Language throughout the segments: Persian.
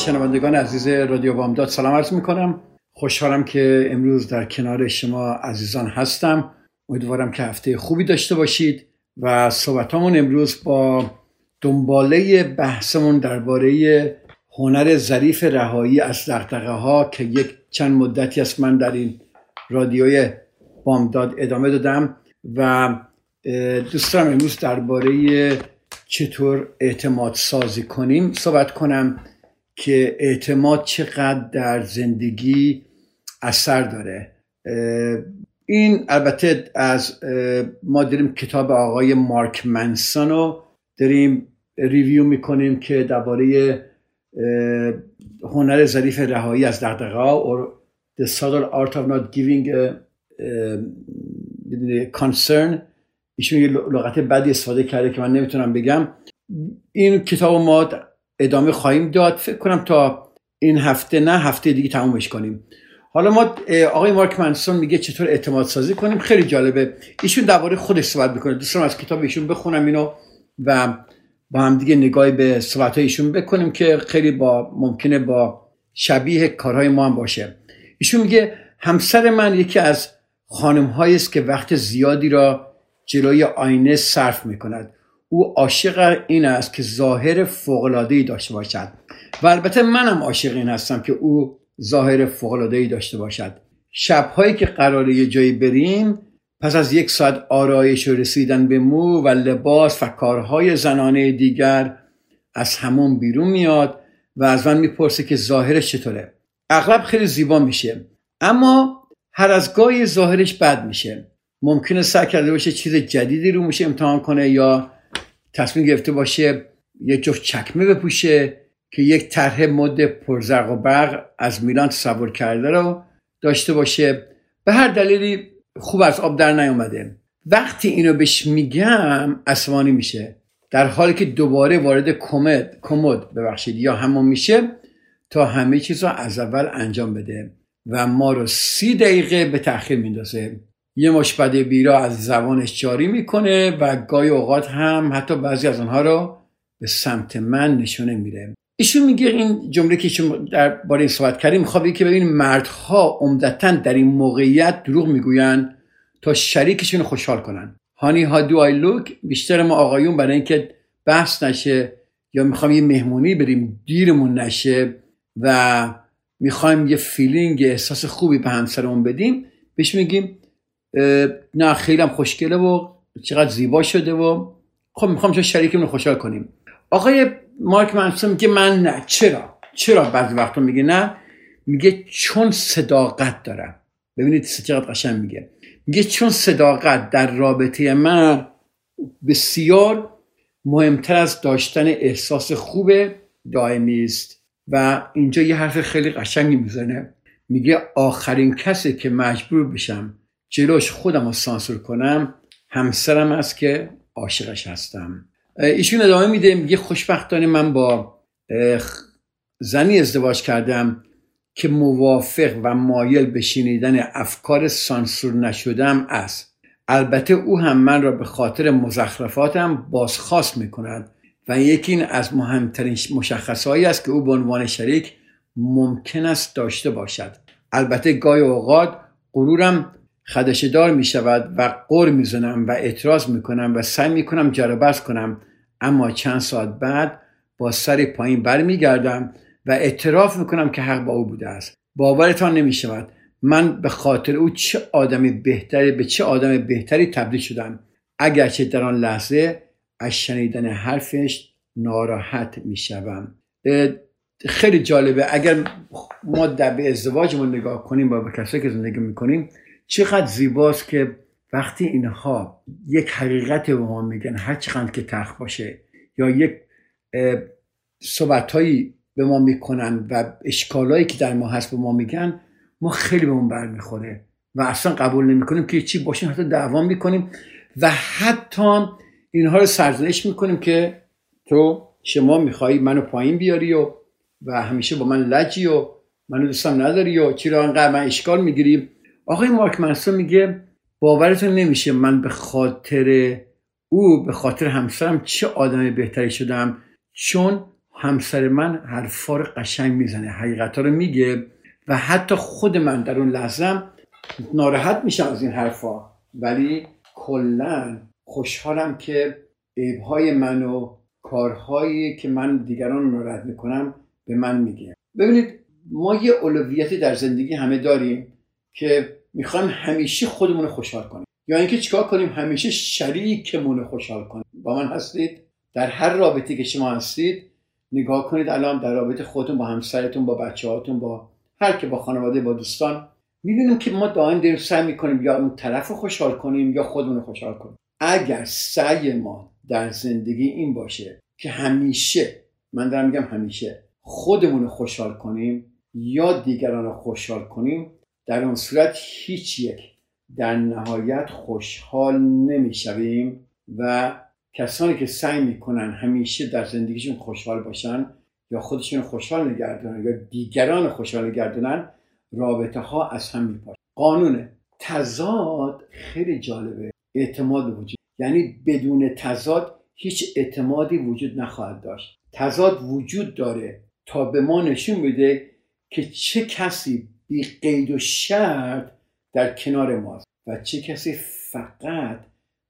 شنوندگان عزیز رادیو بامداد سلام عرض می‌کنم. خوشحالم که امروز در کنار شما عزیزان هستم. امیدوارم که هفته خوبی داشته باشید و صحبتامون امروز با دنباله بحثمون درباره هنر ظریف رهایی از دغدغه ها که یک چند مدتی است من در این رادیوی بامداد ادامه دادم و دوست دارم امروز درباره چطور اعتماد سازی کنیم صحبت کنم. که اعتماد چقدر در زندگی اثر داره. این البته از ما داریم کتاب آقای مارک منسون رو داریم ریویو می‌کنیم که درباره هنر ظریف رهایی از دغدغه or the subtle art of not giving a, a concern. ایشون یه لغت بدی استفاده کرده که من نمی‌تونم بگم. این کتاب ما ادامه خواهیم داد. فکر کنم تا این هفته نه هفته دیگه تمومش کنیم. حالا ما آقای مارک منسون میگه چطور اعتماد سازی کنیم. خیلی جالبه. ایشون درباره خودش صحبت می‌کنه. دوستان از کتاب ایشون بخونم اینو و با هم دیگه نگاهی به صحبت ایشون بکنیم که خیلی با ممکنه با شبیه کارهای ما هم باشه. ایشون میگه همسر من یکی از خانم است که وقت زیادی را جلوی آینه صرف می‌کند. او عاشق این است که ظاهر ای داشته باشد. و البته منم عاشق این هستم که او ظاهر ای داشته باشد. شبهایی که قراره یه جایی بریم پس از یک ساعت آرایش و رسیدن به مو و لباس و کارهای زنانه دیگر از همون بیرون میاد و از من می‌پرسه که ظاهرش چطوره. اغلب خیلی زیبا میشه. اما هر از گاهی ظاهرش بد میشه. ممکنه سعی کرده باشه چیز جدیدی رو میشه امتحان کنه یا تصمیم گرفته باشه یک جفت چکمه بپوشه که یک طرح مد پرزرق و برق از میلان تصور کرده رو داشته باشه. به هر دلیلی خوب از آب در نیومده. وقتی اینو بهش میگم اسوانی میشه. در حالی که دوباره وارد کمد کمد ببخشید یا همون میشه تا همه چیز رو از اول انجام بده و ما رو سی دقیقه به تاخیر میندازه. یه مشبد بیرا از زبانش جاری می‌کنه و گاهی اوقات هم حتی بعضی از آنها رو به سمت من نشونه میده. ایشون میگه این جمله که ایشون در باره این صحبت کردیم می‌خواد که ببین مردها عمدتا در این موقعیت دروغ می‌گوین تا شریکشون خوشحال کنن. honey how do I look بیشتر ما آقایون برای اینکه بحث نشه یا می‌خوام یه مهمونی بریم دیرمون نشه و می‌خوایم یه feeling احساس خوبی به همسرمون بدیم بهش میگیم نه خیلی هم خوشگله و چقدر زیبا شده و خب می‌خوام چه شریکمون خوشحال کنیم. آقای مارک منسون میگه من نه. چرا؟ چرا بعضی وقتا میگه نه؟ میگه چون صداقت دارم. ببینید چقدر قشنگ میگه. میگه چون صداقت در رابطه من بسیار مهمتر از داشتن احساس خوب دائمی است. و اینجا یه حرف خیلی قشنگی می‌زنه. میگه آخرین کسی که مجبور بشم جلوش خودم رو سانسور کنم همسرم است که عاشقش هستم. ایشون ادامه میده میگه خوشبختانه من با زنی ازدواج کردم که موافق و مایل به شنیدن افکار سانسور نشدم است. البته او هم من را به خاطر مزخرفاتم بازخواست می‌کند و یکی این از مهمترین مشخصهایی است که او به عنوان شریک ممکن است داشته باشد. البته گاهی اوقات غرورم خدشدار می شود و قر می‌زنم و اعتراض می‌کنم و سعی می‌کنم جربست کنم. اما چند ساعت بعد با سر پایین برمیگردم و اعتراف می‌کنم که حق با او بوده است. باورتان نمی شود. من به خاطر او چه آدمی بهتری به چه آدم بهتری تبدیل شدم. اگرچه در آن لحظه از شنیدن حرفش ناراحت می‌شوم خیلی جالبه. اگر ما در به ازدواجمون نگاه کنیم با کسایی که زندگی می‌کنیم چقدر زیباست که وقتی اینها یک حقیقت به ما میگن هر چقدر که تخت باشه یا یک صحبتهایی به ما می‌کنن و اشکالایی که در ما هست به ما میگن ما خیلی به اون برمیخوره و اصلا قبول نمی‌کنیم که چی باشیم حتی دعوا می‌کنیم و حتی اینها رو سرزنش می‌کنیم که تو شما میخوایی منو پایین بیاری و و همیشه با من لجی و منو دوستم نداری و چرا انقدر من اشکال می‌گیری؟ آقای مارک منسون میگه باورتون نمیشه من به خاطر او به خاطر همسرم چه آدم بهتری شدم چون همسر من حرفا رو قشنگ می‌زنه حقیقت رو میگه و حتی خود من در اون لحظه ناراحت میشم از این حرفا. ولی کلا خوشحالم که عیبهای من و کارهایی که من دیگران ناراحت می‌کنم به من میگه. ببینید ما یه اولویتی در زندگی همه داریم که می‌خوایم همیشه خودمون خوشحال کنیم. یا اینکه چیکار کنیم؟ همیشه شریکمون رو خوشحال کنیم. با من هستید. در هر رابطه که شما هستید نگاه کنید الان در رابطه خودتون با همسرتون با بچه هاتون با هر که با خانواده با دوستان. می‌بینیم که ما دائم داریم سعی می‌کنیم یا اون طرف رو خوشحال کنیم یا خودمون رو خوشحال کنیم. اگر سعی ما در زندگی این باشه که همیشه من دارم میگم همیشه خودمون رو خوشحال کنیم یا دیگران رو خوشحال کنیم در اون صورت هیچ یک در نهایت خوشحال نمی‌شویم و کسانی که سعی می‌کنن همیشه در زندگیشون خوشحال باشن یا خودشون خوشحال نگردونن یا دیگران خوشحال نگردونن رابطه ها از هم میپاشن. قانون تضاد خیلی جالبه. اعتماد وجود. یعنی بدون تضاد هیچ اعتمادی وجود نخواهد داشت. تضاد وجود داره تا به ما نشون بده که چه کسی بی قید و شرط در کنار ماست. و چه کسی فقط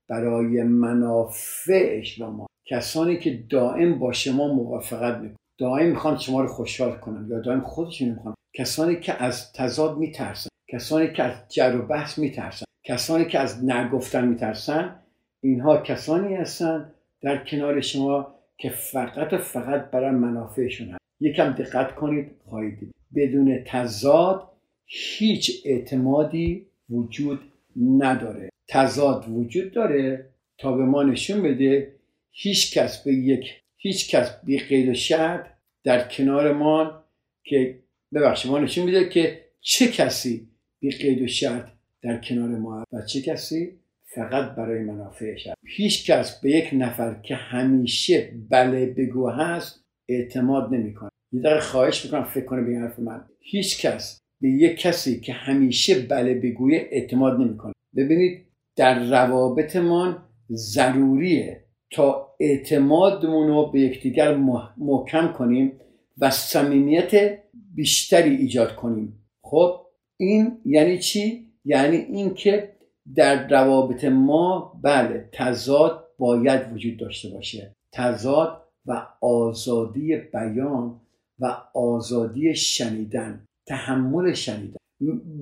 برای منافعش با ما؟ کسانی که دائم با شما موافقت می‌کنن. دائم می‌خوان شما رو خوشحال کنن یا دائم خودشون می‌خوان. کسانی که از تضاد میترسن. کسانی که از جر و بحث میترسن. کسانی که از نگفتن میترسن. اینها کسانی هستن در کنار شما که فقط و فقط برای منافعشون هست یکم دقت کنید خواهید بدون تضاد هیچ اعتمادی وجود نداره. تضاد وجود داره تا به ما نشون بده هیچ کس به یک هیچ کس بی و شرط در کنار ما که ببخشید ما نشون میده که چه کسی بی قید و در کنار ما و چه کسی فقط برای منافعش هست هیچ کس به یک نفر که همیشه بله بگو هست اعتماد نمی‌کنه. یه دقیقه خواهش می‌کنم فکر کنه به این حرف من. هیچ کس به یک کسی که همیشه بله بگویه اعتماد نمی‌کنه. ببینید در روابطمان ضروریه تا اعتمادمون رو به یکدیگر محکم کنیم و صمیمیت بیشتری ایجاد کنیم. خب این یعنی چی؟ یعنی اینکه در روابط ما بله تضاد باید وجود داشته باشه. تضاد و آزادی بیان و آزادی شنیدن. تحمل شنیدن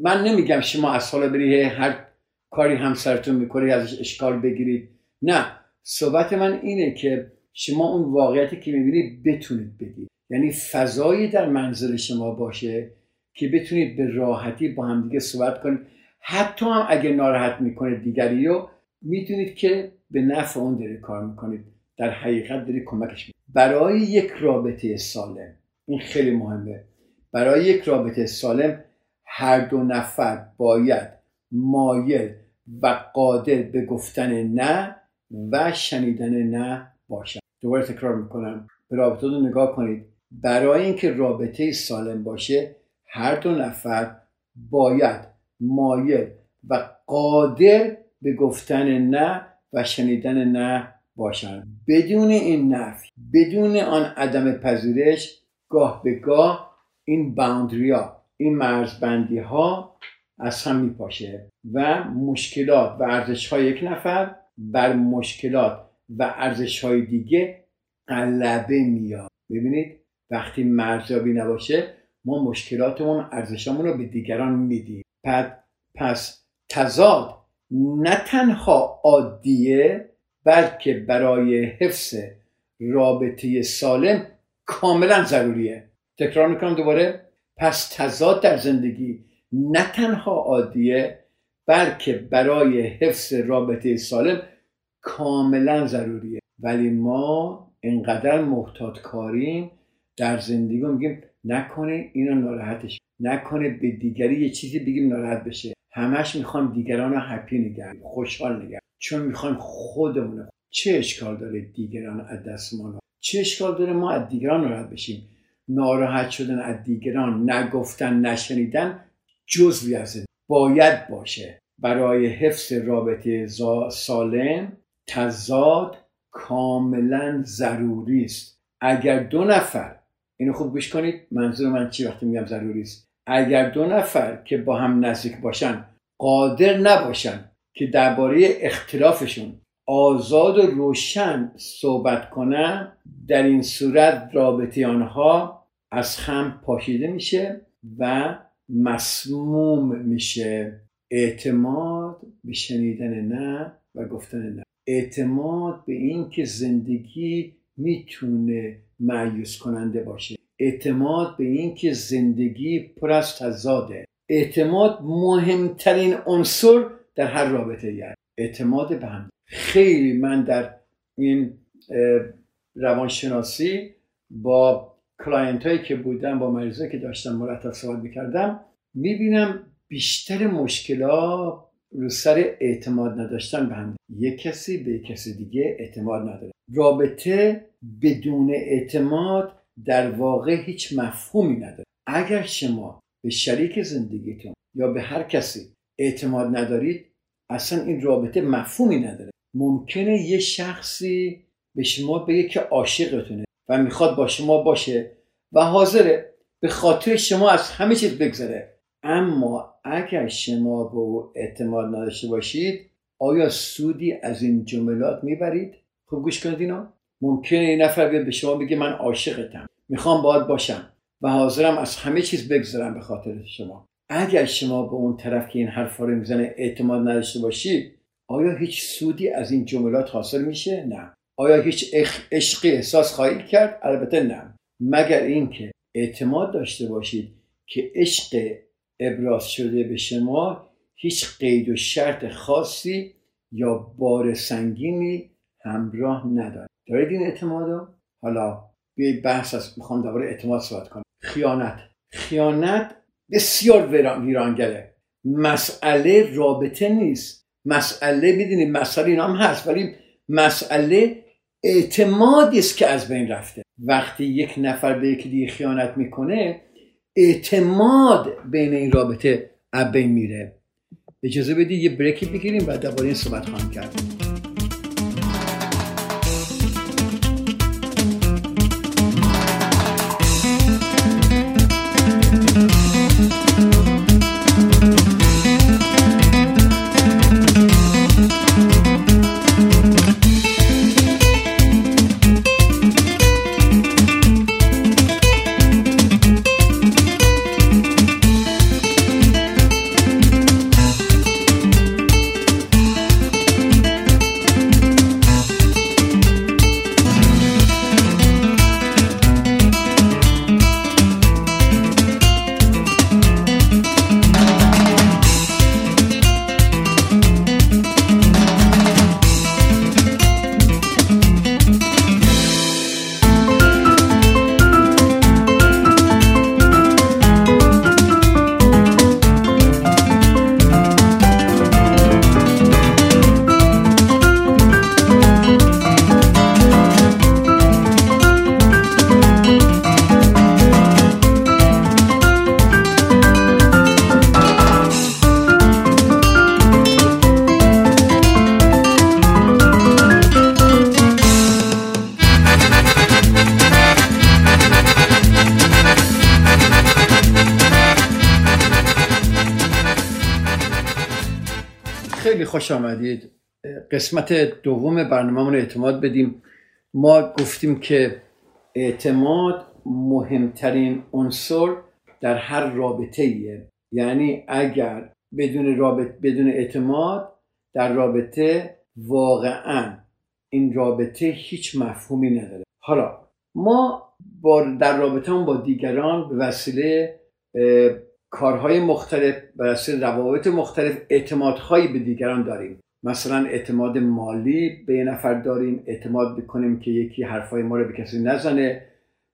من نمیگم شما از حالا بری هر کاری همسرتون می‌کنه ازش اشکال بگیرید. نه صحبت من اینه که شما اون واقعیتی که می‌بینید بتونید بگید یعنی فضایی در منزل شما باشه که بتونید به راحتی با همدیگه صحبت کنید. حتی هم اگه ناراحت می‌کنه دیگری رو می‌دونید که به نفع اون داره کار می‌کنید. در حقیقت داری کمکش می‌کنید برای یک رابطه سالم این خیلی مهمه. برای یک رابطه سالم هر دو نفر باید مایل و قادر به گفتن نه و شنیدن نه باشند. دوباره تکرار می‌کنم. به رابطه رو نگاه کنید. برای اینکه رابطه سالم باشه هر دو نفر باید مایل و قادر به گفتن نه و شنیدن نه باشند. بدون این نفی بدون آن عدم پذیرش گاه به گاه این باوندریا این مرزبندی ها از هم میپاشه و مشکلات و ارزش های یک نفر بر مشکلات و ارزش های دیگه غلبه میاد. ببینید وقتی مرزیابی نباشه ما مشکلاتمون ارزشامون رو به دیگران میدیم. پس تضاد نه تنها عادیه بلکه برای حفظ رابطه سالم کاملا ضروریه. تکرار می‌کنم دوباره. پس تضاد در زندگی نه تنها عادیه بلکه برای حفظ رابطه سالم کاملا ضروریه. ولی ما انقدر محتاط کاریم در زندگی میگیم نکنه اینو ناراحتش نکنه به دیگری یه چیزی بگیم ناراحت بشه. همش می‌خوام دیگران رو هپی نگه خوشحال نگه. چون می‌خوایم خودمون چه اشکال داره دیگران از دست ما چه اشکال داره ما از دیگران ناراحت بشیم؟ ناراحت شدن از دیگران نگفتن نشنیدن جزوی از باید باشه برای حفظ رابطه سالم تضاد کاملا ضروری است. اگر دو نفر اینو خوب گوش کنید منظور من چی وقتی میگم ضروری است؟ اگر دو نفر که با هم نزدیک باشن قادر نباشن که درباره اختلافشون آزاد و روشن صحبت کنن در این صورت رابطه آنها از خم پاشیده میشه و مسموم میشه. اعتماد به شنیدن نه و گفتن نه. اعتماد به این که زندگی می‌تونه معیوس کننده باشه. اعتماد به این که زندگی پر از تضاده. اعتماد مهمترین عنصر در هر رابطه یه اعتماد به هم. خیلی من در این روانشناسی با client هایی که بودم با مریضایی که داشتم مرتب صحبت می‌کردم می‌بینم بیشتر مشکلات رو سر اعتماد نداشتن به هم. یک کسی به یک کسی دیگه اعتماد نداره. رابطه بدون اعتماد در واقع هیچ مفهومی نداره. اگر شما به شریک زندگیتون یا به هر کسی اعتماد ندارید اصلا این رابطه مفهومی نداره. ممکنه یه شخصی به شما بگه که عاشقتونه. و می‌خواد با شما باشه و حاضره به خاطر شما از همه چیز بگذره. اما اگر شما به او اعتماد نداشته باشید آیا سودی از این جملات می‌برید؟ خوب گوش کنید اینا ممکنه این نفر به شما بگه من عاشقتم. می‌خوام باید باشم و حاضرم از همه چیز بگذرم به خاطر شما. اگر شما به اون طرف که این حرفا رو می‌زنه اعتماد نداشته باشید آیا هیچ سودی از این جملات حاصل میشه؟ نه. آیا هیچ عشقی احساس خواهید کرد؟ البته نه. مگر اینکه اعتماد داشته باشید که عشق ابراز شده به شما هیچ قید و شرط خاصی یا بار سنگینی همراه نداره دارید این اعتماد حالا به بحث است می‌خوام درباره اعتماد صحبت کنم. خیانت. خیانت بسیار ویرانگره. مسئله رابطه نیست. مسئله می‌دونید مسئله این هم هست ولی مسئله اعتمادی است که از بین رفته. وقتی یک نفر به یکی دیگه خیانت می‌کنه اعتماد بین این رابطه از بین میره. اجازه بدید یه بریکی بگیریم و درباره این صحبت خواهم کرد. خوش آمدید. قسمت دوم برنامه اعتماد بدیم. ما گفتیم که اعتماد مهمترین عنصر در هر رابطه ایه یعنی اگر بدون, رابط بدون اعتماد در رابطه واقعا این رابطه هیچ مفهومی نداره. حالا ما با در رابطه با دیگران به وسیله کارهای مختلف بر اساس روابط مختلف اعتمادهایی به دیگران داریم. مثلا اعتماد مالی به یه نفر داریم اعتماد می‌کنیم که یکی حرفای ما رو به کسی نزنه.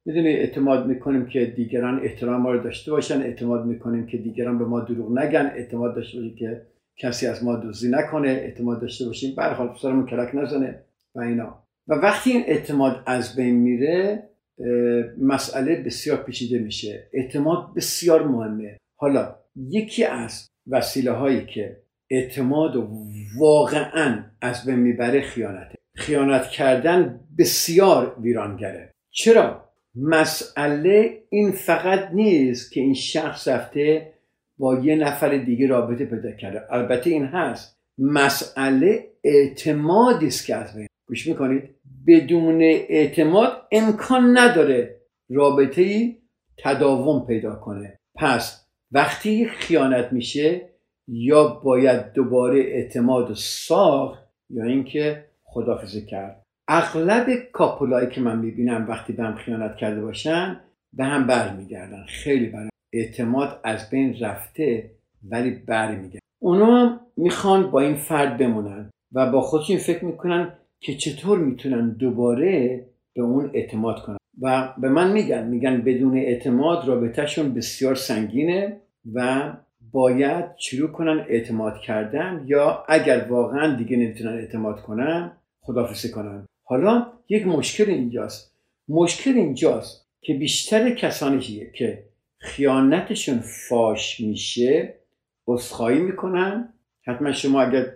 می‌دونی اعتماد می‌کنیم که دیگران احترام ما رو داشته باشن. اعتماد می‌کنیم که دیگران به ما دروغ نگن. اعتماد داشته باشیم که کسی از ما دزدی نکنه. اعتماد داشته باشیم به حال سرمون کلک نزنه و اینا. و وقتی این اعتماد از بین میره مسئله بسیار پیچیده میشه. اعتماد بسیار مهمه. حالا یکی از وسیله هایی که اعتماد و واقعا از بین می‌بره خیانته. خیانت کردن بسیار ویرانگره. چرا؟ مسئله این فقط نیست که این شخص رفته با یه نفر دیگه رابطه پیدا کرده. البته این هست. مسئله اعتمادی است که از بین. گوش می‌کنید؟ بدون اعتماد امکان نداره رابطه ای تداوم پیدا کنه. پس وقتی خیانت میشه یا باید دوباره اعتماد و ساخت یا اینکه خدافزی کرد. اغلب کاپولایی که من می‌بینم وقتی به هم خیانت کرده باشن به هم برمیگردن. خیلی برای اعتماد از بین رفته ولی برمیگردن. اونا می‌خوان با این فرد بمونن و با خودشون فکر می‌کنن که چطور می‌تونن دوباره به اون اعتماد کنن. و به من میگن میگن بدون اعتماد رابطهشون بسیار سنگینه. و باید شروع کنن اعتماد کردن یا اگر واقعا دیگه نمی‌تونن اعتماد کنن خدافزی کنن. حالا یک مشکل اینجاست. مشکل اینجاست که بیشتر کسانی که خیانتشون فاش میشه عذرخواهی می‌کنن. حتما شما اگر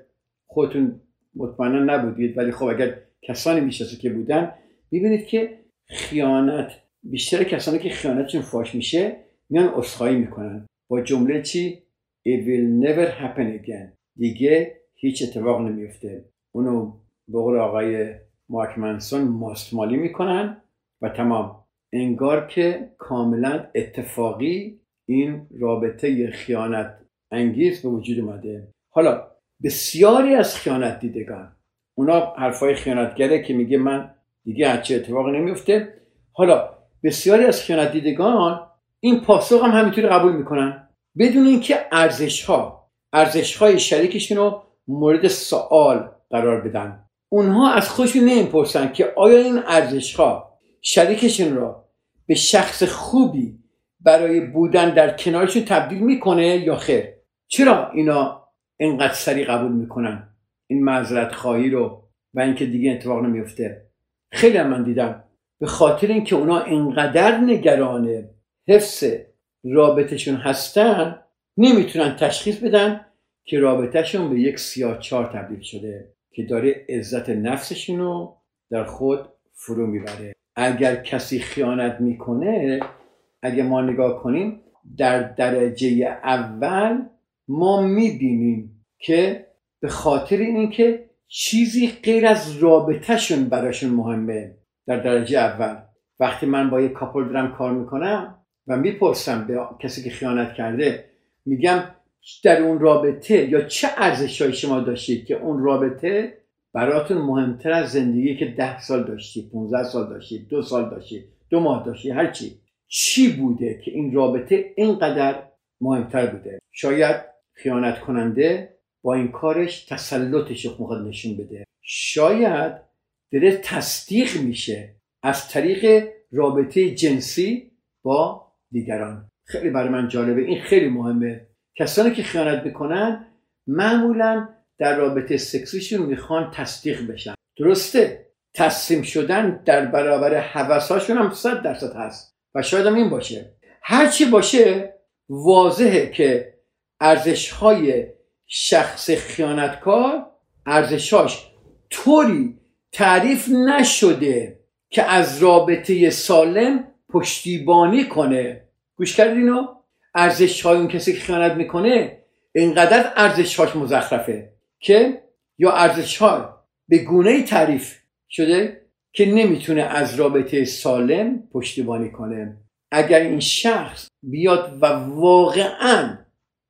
خودتون مطمئنا نبودید ولی خب اگر کسانی می‌شناسه که بودن می‌بینید که خیانت بیشتر کسانی که خیانتشون فاش میشه میان عذرخواهی می‌کنن. با جمله چی؟ It will never happen again. دیگه هیچ اتفاق نمیفته. اونو به قول آقای مارک منسون ماستمالی می‌کنن و تمام. انگار که کاملا اتفاقی این رابطه خیانت انگیز به وجود اومده. حالا بسیاری از خیانت دیدگان اونا حرفای خیانتگره که میگه من دیگه هرچی اتفاق نمیفته. حالا بسیاری از خیانت دیدگان این پاسخ هم همینطوری قبول می‌کنن. بدون اینکه ارزش ها ارزش های شریکشون رو مورد سوال قرار بدن. اونها از خودشون نمی‌پرسن که آیا این ارزش ها شریکشون را به شخص خوبی برای بودن در کنارشون تبدیل می‌کنه یا خیر؟ چرا اینا اینقدر سریع قبول می‌کنن؟ این معذرت خواهی رو و اینکه دیگه اتفاق نمیفته خیلی من دیدم. به خاطر اینکه اونا اینقدر نگران حفظ رابطهشون هستن نمی‌تونن تشخیص بدن که رابطهشون به یک سیاه چار تبدیل شده که داره عزت نفسشون رو در خود فرو می‌بره. اگر کسی خیانت می‌کنه اگر ما نگاه کنیم در درجه اول ما می‌بینیم که به خاطر اینکه چیزی غیر از رابطهشون براشون مهمه در درجه اول. وقتی من با یه کاپل دارم کار می‌کنم و می‌پرسم به کسی که خیانت کرده میگم در اون رابطه یا چه ارزشهایی شما داشتید که اون رابطه براتون مهمتر از زندگی که ده سال داشتید 15 سال داشتید دو سال داشتید دو ماه داشتید هر چی؟ چی بوده که این رابطه اینقدر مهمتر بوده؟ شاید خیانت کننده با این کارش تسلطش رو می‌خواد نشون بده. شاید داره تصدیق میشه از طریق رابطه جنسی با دیگران. خیلی برای من جالبه. این خیلی مهمه. کسانی که خیانت می‌کنن معمولا در رابطه سکسیشون می‌خوان تصدیق بشن. درسته؟ تسلیم شدن در برابر حوثهاشون هم صد درصد هست. و شاید هم این باشه. هرچی باشه واضحه که ارزشهای شخص خیانتکار ارزشهاش طوری تعریف نشده که از رابطه سالم پشتیبانی کنه. گوش کردید ارزش های اون کسی که خیانت می‌کنه اینقدر ارزش هاش مزخرفه که یا ارزش ها به گونه تعریف شده که نمی‌تونه از رابطه سالم پشتیبانی کنه. اگر این شخص بیاد و واقعا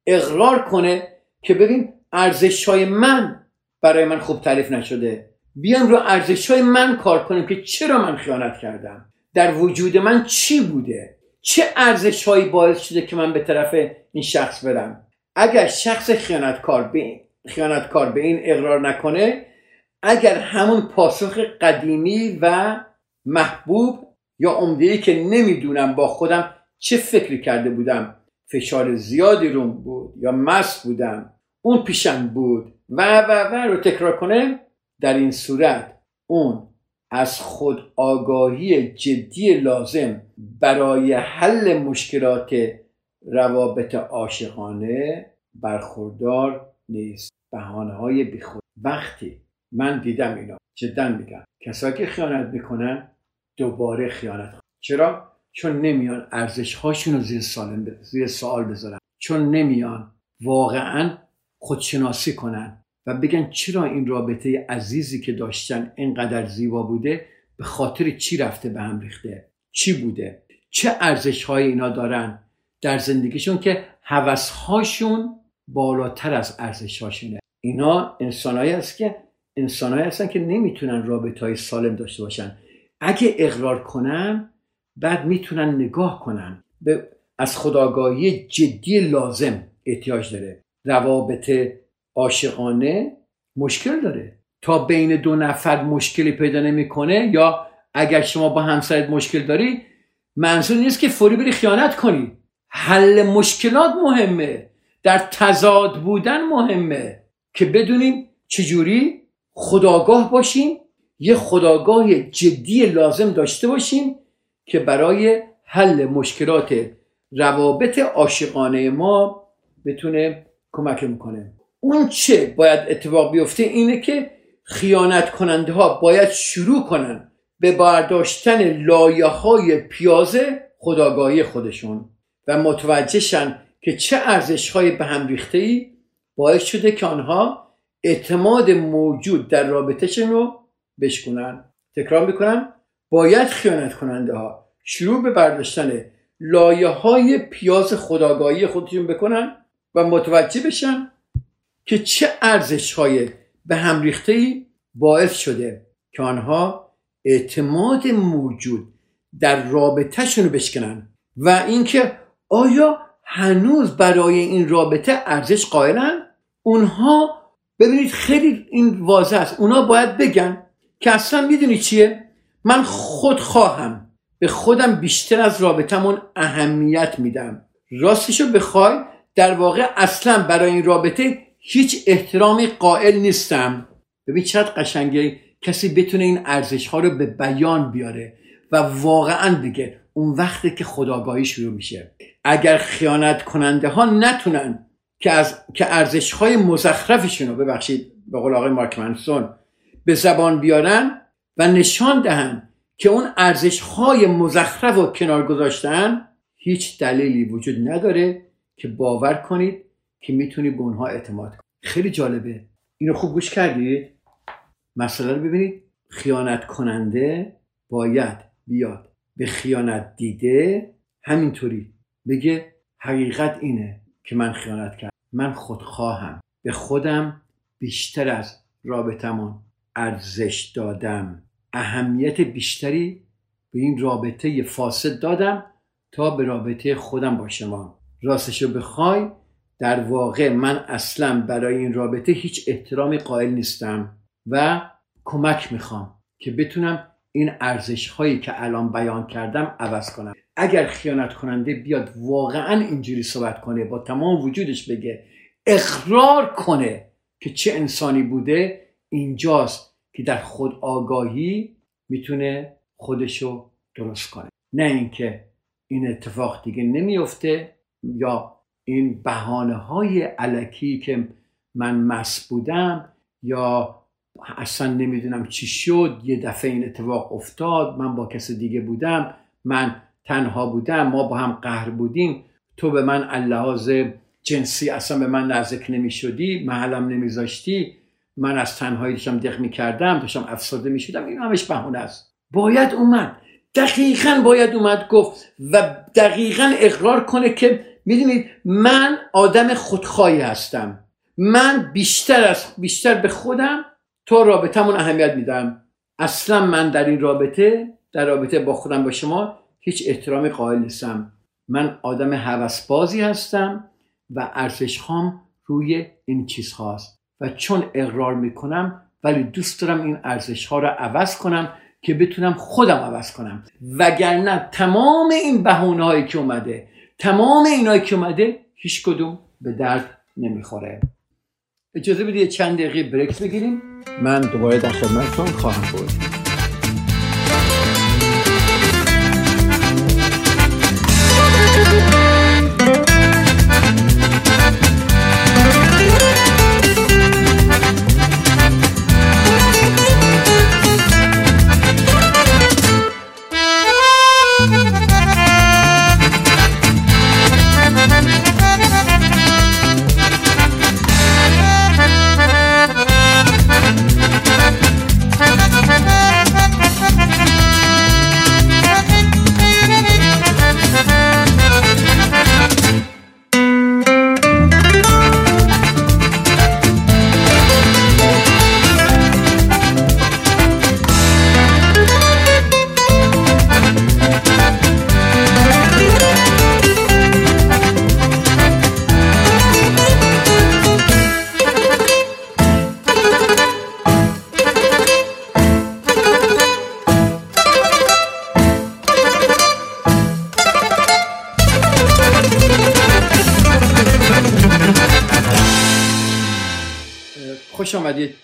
اقرار کنه که ببین ارزش های من برای من خوب تعریف نشده بیام رو ارزش های من کار کنیم که چرا من خیانت کردم؟ در وجود من چی بوده؟ چه ارزش هایی باعث شده که من به طرف این شخص برم؟ اگر شخص خیانتکار به خیانتکار به این اقرار نکنه اگر همون پاسخ قدیمی و محبوب یا عمده که نمی‌دونم با خودم چه فکری کرده بودم فشار زیادی روم بود یا مست بودم اون پیشم بود و و و رو تکرار کنه در این صورت اون از خود آگاهی جدی لازم برای حل مشکلات روابط عاشقانه برخوردار نیست. بحانه های بیخود وقتی من دیدم اینا جدا میگم. کسایی که خیانت می‌کنن دوباره خیانت چرا؟ چون نمیان ارزش هاشون رو زیر, زیر سوال بذارن. چون نمیان واقعا خودشناسی کنن. و بگن چرا این رابطه عزیزی که داشتن اینقدر زیبا بوده به خاطر چی رفته به هم ریخته؟ چی بوده؟ چه ارزش های اینا دارن در زندگیشون که حوث بالاتر از ارزش هاشونه اینا انسانهایی هست که انسانهایی هستن که نمی‌تونن رابطه های سالم داشته باشن. اگه اقرار کنن بعد می‌تونن نگاه کنن. به از خداگاهی جدی لازم احتیاج داره. روابط عاشقانه مشکل داره. تا بین دو نفر مشکلی پیدا نمی‌کنه یا اگر شما با همسرت مشکل داری منظور نیست که فوری بری خیانت کنی. حل مشکلات مهمه. در تضاد بودن مهمه. که بدونیم چجوری خداگاه باشیم یه خداگاه جدی لازم داشته باشیم که برای حل مشکلات روابط عاشقانه ما بتونه کمک می‌کنه. اون چه باید اتفاق بیفته اینه که خیانت کننده ها باید شروع کنن به برداشتن لایه های پیازه خداگاهی خودشون و متوجهشن که چه ارزش های به هم ریخته ای باعث شده که آنها اعتماد موجود در رابطهشون رو بشکنن تکرار می‌کنن باید خیانت کننده ها شروع به برداشتن لایه های پیاز خداگاهی خودشون بکنن و متوجه بشن که چه ارزش های به هم ریخته ای باعث شده که آنها اعتماد موجود در رابطهشون رو بشکنن و اینکه آیا هنوز برای این رابطه ارزش قائلن؟ اونها ببینید خیلی این واضح است. اونا باید بگن که اصلا می‌دونی چیه؟ من خود خواهم. به خودم بیشتر از رابطمون اهمیت میدم. راستشو بخوای در واقع اصلا برای این رابطه هیچ احترامی قائل نیستم. ببین چقدر قشنگه کسی بتونه این ارزش ها رو به بیان بیاره و واقعا بگه اون وقتی که خداگاهی شروع میشه. اگر خیانت کننده ها نتونن که از که ارزش های مزخرفشون رو ببخشید به قول آقای مارک منسون به زبان بیارن و نشان دهن که اون ارزش های مزخرف رو کنار گذاشتن هیچ دلیلی وجود نداره که باور کنید که می‌تونی به اونها اعتماد کنید خیلی جالبه. اینو خوب گوش کردید مسئله رو ببینید. خیانت کننده باید بیاد به خیانت دیده. همینطوری. بگه حقیقت اینه که من خیانت کردم. من خودخواهم. به خودم بیشتر از رابطمون ارزش دادم. اهمیت بیشتری به این رابطه فاسد دادم تا به رابطه خودم با شما راستشو بخوای در واقع من اصلا برای این رابطه هیچ احترامی قائل نیستم و کمک می‌خوام که بتونم این ارزش هایی که الان بیان کردم عوض کنم. اگر خیانت کننده بیاد واقعا اینجوری صحبت کنه با تمام وجودش بگه اقرار کنه که چه انسانی بوده اینجاست که در خود آگاهی می‌تونه خودشو درست کنه. نه اینکه این اتفاق دیگه نمیفته یا این بهانه های علکی که من مس بودم یا اصلا نمی‌دونم چی شد یه دفعه این اتفاق افتاد من با کس دیگه بودم من تنها بودم ما با هم قهر بودیم تو به من اللحاظ جنسی اصلا به من نزدیک نمی شدی محلم نمیذاشتی من از تنهایی داشتم دق می کردم داشتم افسرده می شدم این همش بهونه است. باید اومد. دقیقا باید اومد گفت و دقیقا اقرار کنه که می‌دونید من آدم خودخواهی هستم. من بیشتر از بیشتر به خودم تو رابطمون اهمیت میدم. اصلا من در این رابطه در رابطه با خودم با شما هیچ احترامی قائل نیستم. من آدم هوسبازی هستم و ارزش خام روی این چیز هاست و چون اقرار می‌کنم ولی دوست دارم این ارزش ها رو عوض کنم که بتونم خودم عوض کنم. وگرنه تمام این بهونه هایی که اومده تمام اینایی که اومده هیچ کدوم به درد نمی‌خوره. اجازه بدید چند دقیقه بریک بگیریم. من دوباره در خدمتتون خواهم بود. آمدید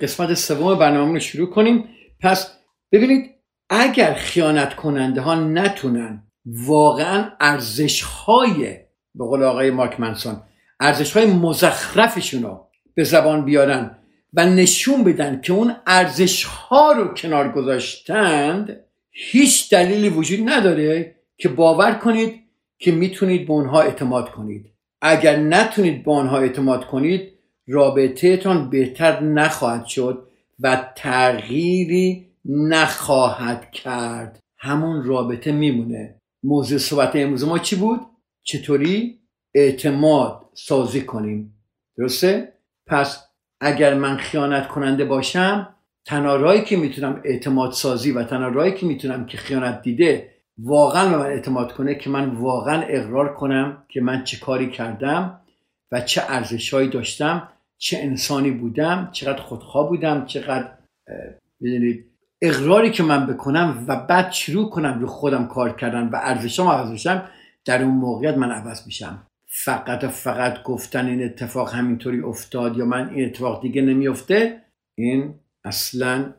قسمت سوم برنامه رو شروع کنیم. پس ببینید اگر خیانت کننده ها نتونن واقعا ارزش های به قول آقای مارک منسون ارزش های مزخرفشون رو به زبان بیارن و نشون بدن که اون ارزش ها رو کنار گذاشتند هیچ دلیلی وجود نداره که باور کنید که می‌تونید به اونها اعتماد کنید. اگر نتونید به آنها اعتماد کنید رابطهتان بهتر نخواهد شد و تغییری نخواهد کرد همون رابطه میمونه موضوع صحبت امروز ما چی بود؟ چطوری اعتماد سازی کنیم درسته؟ پس اگر من خیانت کننده باشم تنها که می‌تونم اعتماد سازی و تنها که می‌تونم که خیانت دیده واقعا به من اعتماد کنه که من واقعا اقرار کنم که من چه کاری کردم و چه ارزشهایی داشتم چه انسانی بودم چقدر خودخواه بودم چقدر بدونید اقراری که من بکنم و بعد شروع کنم رو خودم کار کردن و ارزشام عوض بشم در اون موقعیت من عوض میشم. فقط و فقط گفتن این اتفاق همینطوری افتاد یا من این اتفاق دیگه نمیفته این اصلا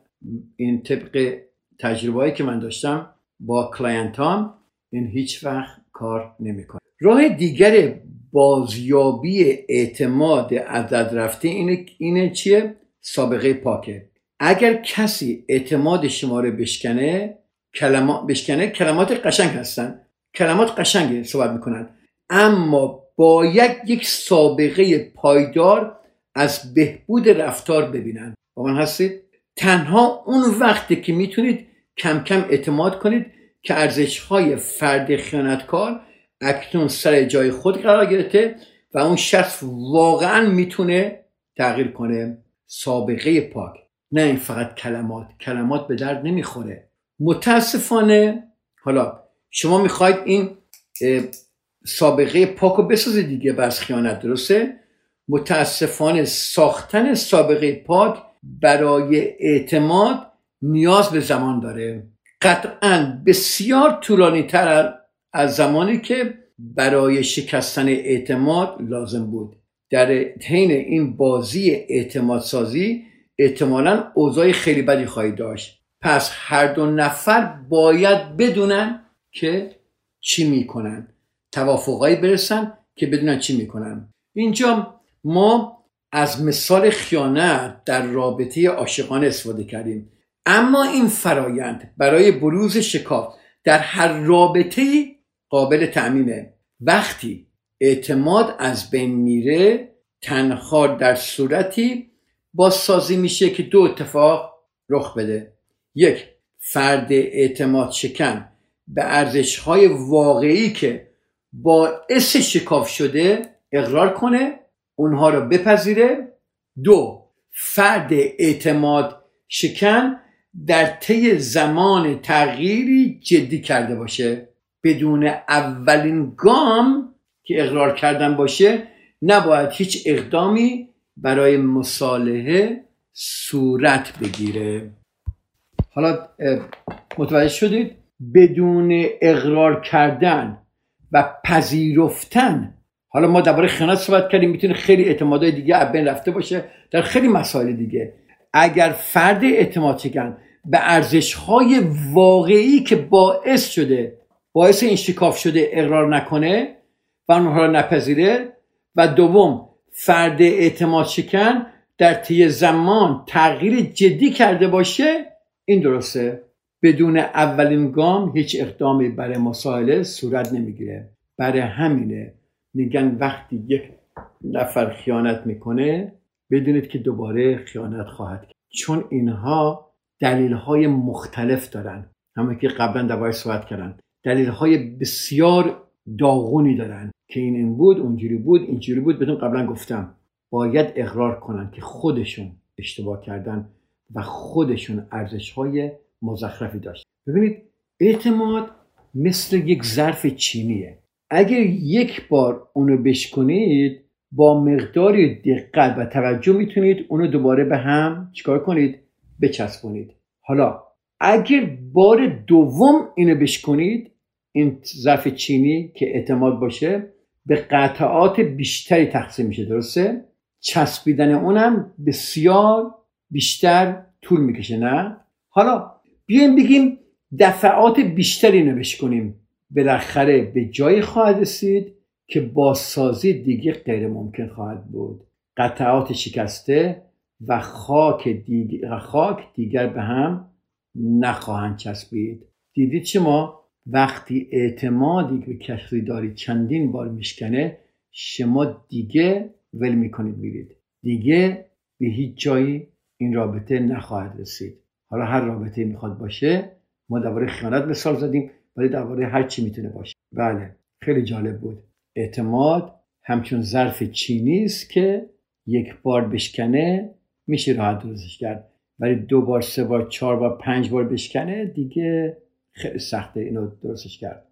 این طبق تجربه که من داشتم با کلاینتام این هیچ وقت کار نمی‌کنه. راه دیگر بازیابی اعتماد از رفته اینه, اینه چیه؟ سابقه پاکه. اگر کسی اعتماد شما رو بشکنه کلمات بشکنه کلمات قشنگ هستن. کلمات قشنگی صحبت می‌کنن. اما باید یک سابقه پایدار از بهبود رفتار ببینن. با من هستید؟ تنها اون وقتی که می‌تونید کم کم اعتماد کنید که ارزش های فرد خیانتکار اکنون سر جای خود قرار گرفته و اون شخص واقعا می‌تونه تغییر کنه. سابقه پاک. نه این فقط کلمات. کلمات به درد نمی‌خوره. متاسفانه حالا شما می‌خواید این سابقه پاک رو بسازید دیگه بس خیانت درسته؟ متاسفانه ساختن سابقه پاک برای اعتماد نیاز به زمان داره. قطعا بسیار طولانی تر از زمانی که برای شکستن اعتماد لازم بود. در حین این بازی اعتماد سازی احتمالا اوضاع خیلی بدی خواهید داشت. پس هر دو نفر باید بدونن که چی می‌کنن. توافقایی برسن که بدونن چی می‌کنن. اینجا ما از مثال خیانت در رابطه عاشقانه استفاده کردیم. اما این فرایند برای بروز شکاف در هر رابطه قابل تعمیمه. وقتی اعتماد از بین میره تنها در صورتی بازسازی میشه که دو اتفاق رخ بده. یک فرد اعتماد شکن به ارزش های واقعی که باعث شکاف شده اقرار کنه اونها رو بپذیره. دو فرد اعتماد شکن در طی زمان تغییری جدی کرده باشه. بدون اولین گام که اقرار کردن باشه نباید هیچ اقدامی برای مصالحه صورت بگیره. حالا متوجه شدید؟ بدون اقرار کردن و پذیرفتن. حالا ما درباره خیانت صحبت کردیم می‌تونه خیلی اعتمادهای دیگه از بین رفته باشه در خیلی مسائل دیگه. اگر فرد اعتماد شکن به ارزش های واقعی که باعث شده باعث این شکاف شده اقرار نکنه و اونها را نپذیره و دوم فرد اعتماد شکن در طی زمان تغییر جدی کرده باشه این درسته. بدون اولین گام هیچ اقدامی برای مسائله صورت نمی‌گیره. برای همینه میگن وقتی یک نفر خیانت می‌کنه بدونید که دوباره خیانت خواهد کرد. چون اینها دلیل های مختلف دارن. همه که قبلا دوای صحبت کردن. دلیل های بسیار داغونی دارن که این این بود اونجوری بود اینجوری بود بهتون قبلا گفتم. باید اقرار کنن که خودشون اشتباه کردن و خودشون ارزش های مزخرفی داشت. ببینید اعتماد مثل یک ظرف چینیه. اگر یک بار اونو بشکنید با مقداری دقت و توجه می‌تونید اونو دوباره به هم چیکار کنید؟ بچسبونید. حالا اگر بار دوم اینو بشکنید این ظرف چینی که اعتماد باشه به قطعات بیشتری تقسیم میشه درسته؟ چسبیدن اونم بسیار بیشتر طول می‌کشه نه؟ حالا بیایم بگیم دفعات بیشتری نوش کنیم بالاخره به جای خواهد رسید که بازسازی دیگه غیر ممکن خواهد بود. قطعات شکسته و خاک دیگر, خاک دیگر به هم نخواهند چسبید. دیدید شما وقتی اعتمادی به کسی داری چندین بار میشکنه شما دیگه ول می‌کنید میرید. دیگه به هیچ جایی این رابطه نخواهد رسید. حالا هر رابطه می‌خواد باشه ما درباره خیانت مثال زدیم ولی درباره هر چی می‌تونه باشه. بله خیلی جالب بود. اعتماد همچون ظرف چینی است که یک بار بشکنه میشه راحت درستش کرد. ولی دو بار سه بار چهار بار پنج بار بشکنه دیگه خیلی سخته اینو درستش کرد.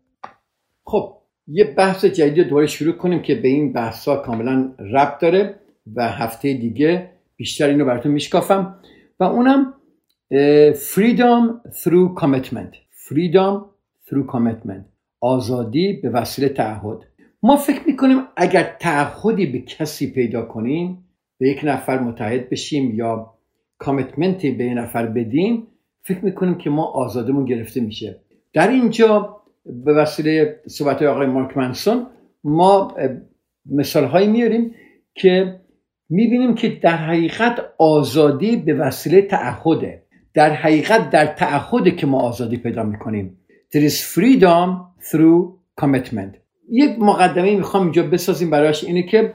خب یه بحث جدید دوباره شروع کنیم که به این بحث ها کاملا ربط داره و هفته دیگه بیشتر اینو براتون میشکافم. و اونم freedom through commitment. Freedom through commitment. آزادی به وسیله تعهد. ما فکر می‌کنیم اگر تعهدی به کسی پیدا کنیم به یک نفر متحد بشیم یا کامیتمنتی به نفر بدیم فکر می‌کنیم که ما آزادمون گرفته میشه. در اینجا به وسیله صحبت آقای مارک منسون ما مثال هایی میاریم که می‌بینیم که در حقیقت آزادی به وسیله تعهده. در حقیقت در تعهد که ما آزادی پیدا می‌کنیم. There is freedom through commitment. یک مقدمه می‌خوام اینجا بسازیم برایش اینه که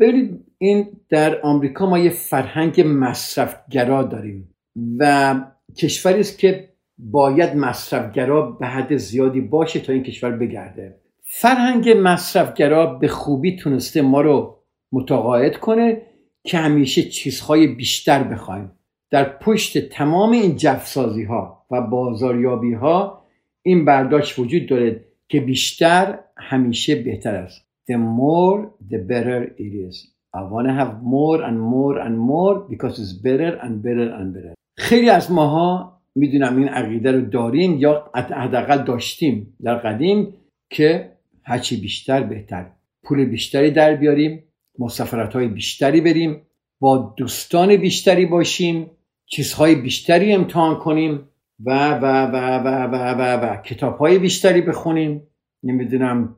ببینید این در آمریکا ما یه فرهنگ مصرفگرا داریم و کشوری است که باید مصرفگرا به حد زیادی باشه تا این کشور بگرده. فرهنگ مصرفگرا به خوبی تونسته ما رو متقاعد کنه که همیشه چیزهای بیشتر بخوایم. در پشت تمام این جفسازی ها و بازاریابی ها این برداشت وجود داره که بیشتر همیشه بهتر است. The more the better it is. I want to have more and more and more because it's better and better and better. خیلی از ماها می‌دونم این عقیده رو داریم یا حداقل داشتیم در قدیم که هرچی بیشتر بهتر. پول بیشتری در بیاریم مسافرت های بیشتری بریم با دوستان بیشتری باشیم چیزهای بیشتری امتحان کنیم و و و و و و, و. کتاب های بیشتری بخونیم. نمی‌دونم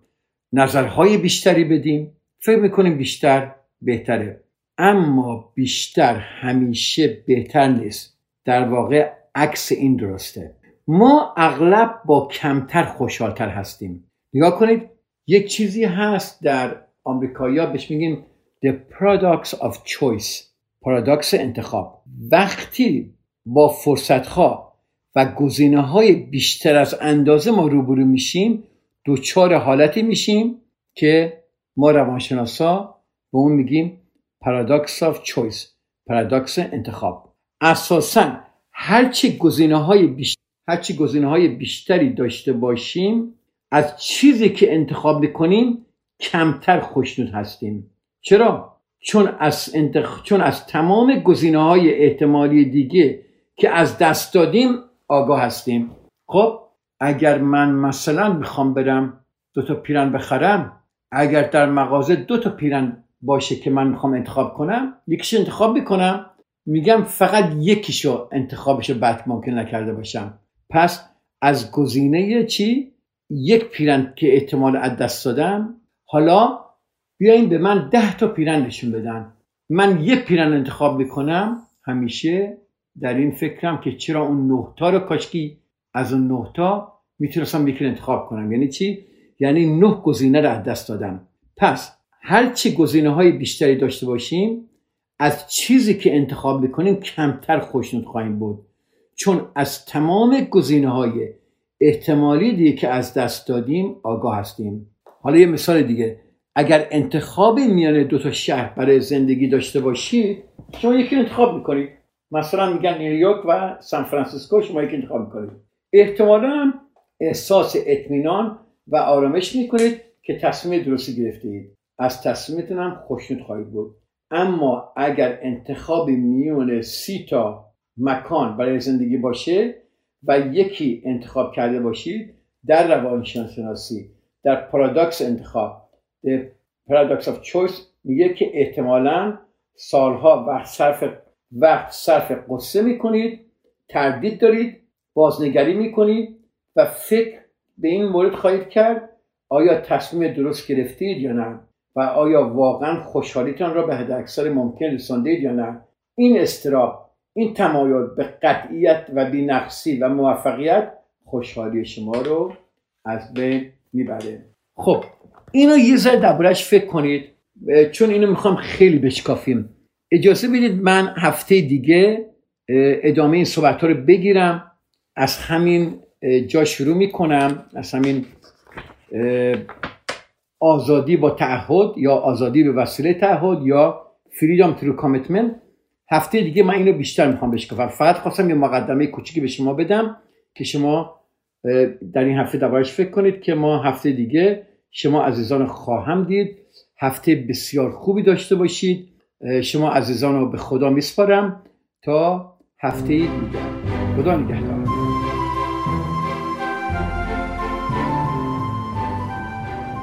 نظرهای بیشتری بدیم. فکر می‌کنیم بیشتر بهتره. اما بیشتر همیشه بهتر نیست. در واقع عکس این درسته. ما اغلب با کمتر خوشحالتر هستیم. نگاه کنید یک چیزی هست در آمریکایی بهش میگیم the products of choice پارادوکس انتخاب. وقتی با فرصتها و گزینه های بیشتر از اندازه ما روبرو میشیم دوچار حالتی میشیم که ما روانشناسا به اون میگیم پارادوکس of choice پارادوکس انتخاب. اساسا هرچی گزینه های بیشتر هرچی گزینه های بیشتری داشته باشیم از چیزی که انتخاب می‌کنیم کمتر خوشنود هستیم. چرا؟ چون از, انتخ... چون از تمام گزینه های احتمالی دیگه که از دست دادیم آگاه هستیم. خب اگر من مثلا می‌خوام برم دو تا پیرن بخرم اگر در مغازه دو تا پیرن باشه که من می‌خوام انتخاب کنم یکیش انتخاب می‌کنم میگم فقط یکیشو انتخابشو بد ممکن نکرده باشم. پس از گزینه چی؟ یک پیرن که احتمال از دست دادم. حالا بیاین به من ده تا پیرن نشون بدن. من یک پیرن انتخاب می‌کنم همیشه در این فکرم که چرا اون نه تا رو کاشکی از اون نه تا می‌تونستم یکی انتخاب کنم. یعنی چی؟ یعنی نه گزینه رو از دست دادم. پس هر چی گزینه های بیشتری داشته باشیم از چیزی که انتخاب می‌کنیم کمتر خوشنود خواهیم بود. چون از تمام گزینه های احتمالی دیگه که از دست دادیم آگاه هستیم. حالا یه مثال دیگه. اگر انتخابی میان دو تا شهر برای زندگی داشته باشید شما یکی انتخاب می‌کنید مثلا میگن نیویورک و سان فرانسیسکو شما یکی انتخاب می‌کنید احتمالا احساس اطمینان و آرامش می‌کنید که تصمیم درستی گرفتید از تصمیمتون هم خوشنود خواهید بود. اما اگر انتخابی میون سی تا مکان برای زندگی باشه و یکی انتخاب کرده باشید در روانشناسی در پارادوکس انتخاب. The Paradox of Choice میگه که احتمالا سالها وقت صرف وقت صرف قصه می‌کنید تردید دارید بازنگری می‌کنید و فکر به این مورد خواهید کرد آیا تصمیم درست گرفتید یا نه؟ و آیا واقعا خوشحالیتان را به حد اکثر ممکن رساندید یا نه؟ این استراب این تمایل به قطعیت و بینقصی و موفقیت خوشحالی شما رو از بین می‌بره. خب اینو یه ذره دربارهش فکر کنید چون اینو می‌خوام خیلی بشکافیم. اجازه بدید من هفته دیگه ادامه این صحبت ها رو بگیرم. از همین جا شروع می‌کنم. از همین آزادی با تعهد یا آزادی به وسیله تعهد یا فریدام ترو کامیتمنت هفته دیگه من اینو بیشتر می‌خوام بشکافم فقط خواستم یه مقدمه کوچیکی به شما بدم که شما در این هفته دربارش فکر کنید که ما هفته دیگه شما عزیزان خواهم دید. هفته بسیار خوبی داشته باشید. شما عزیزان رو به خدا میسپارم تا هفته دیگه خدا نگهدار.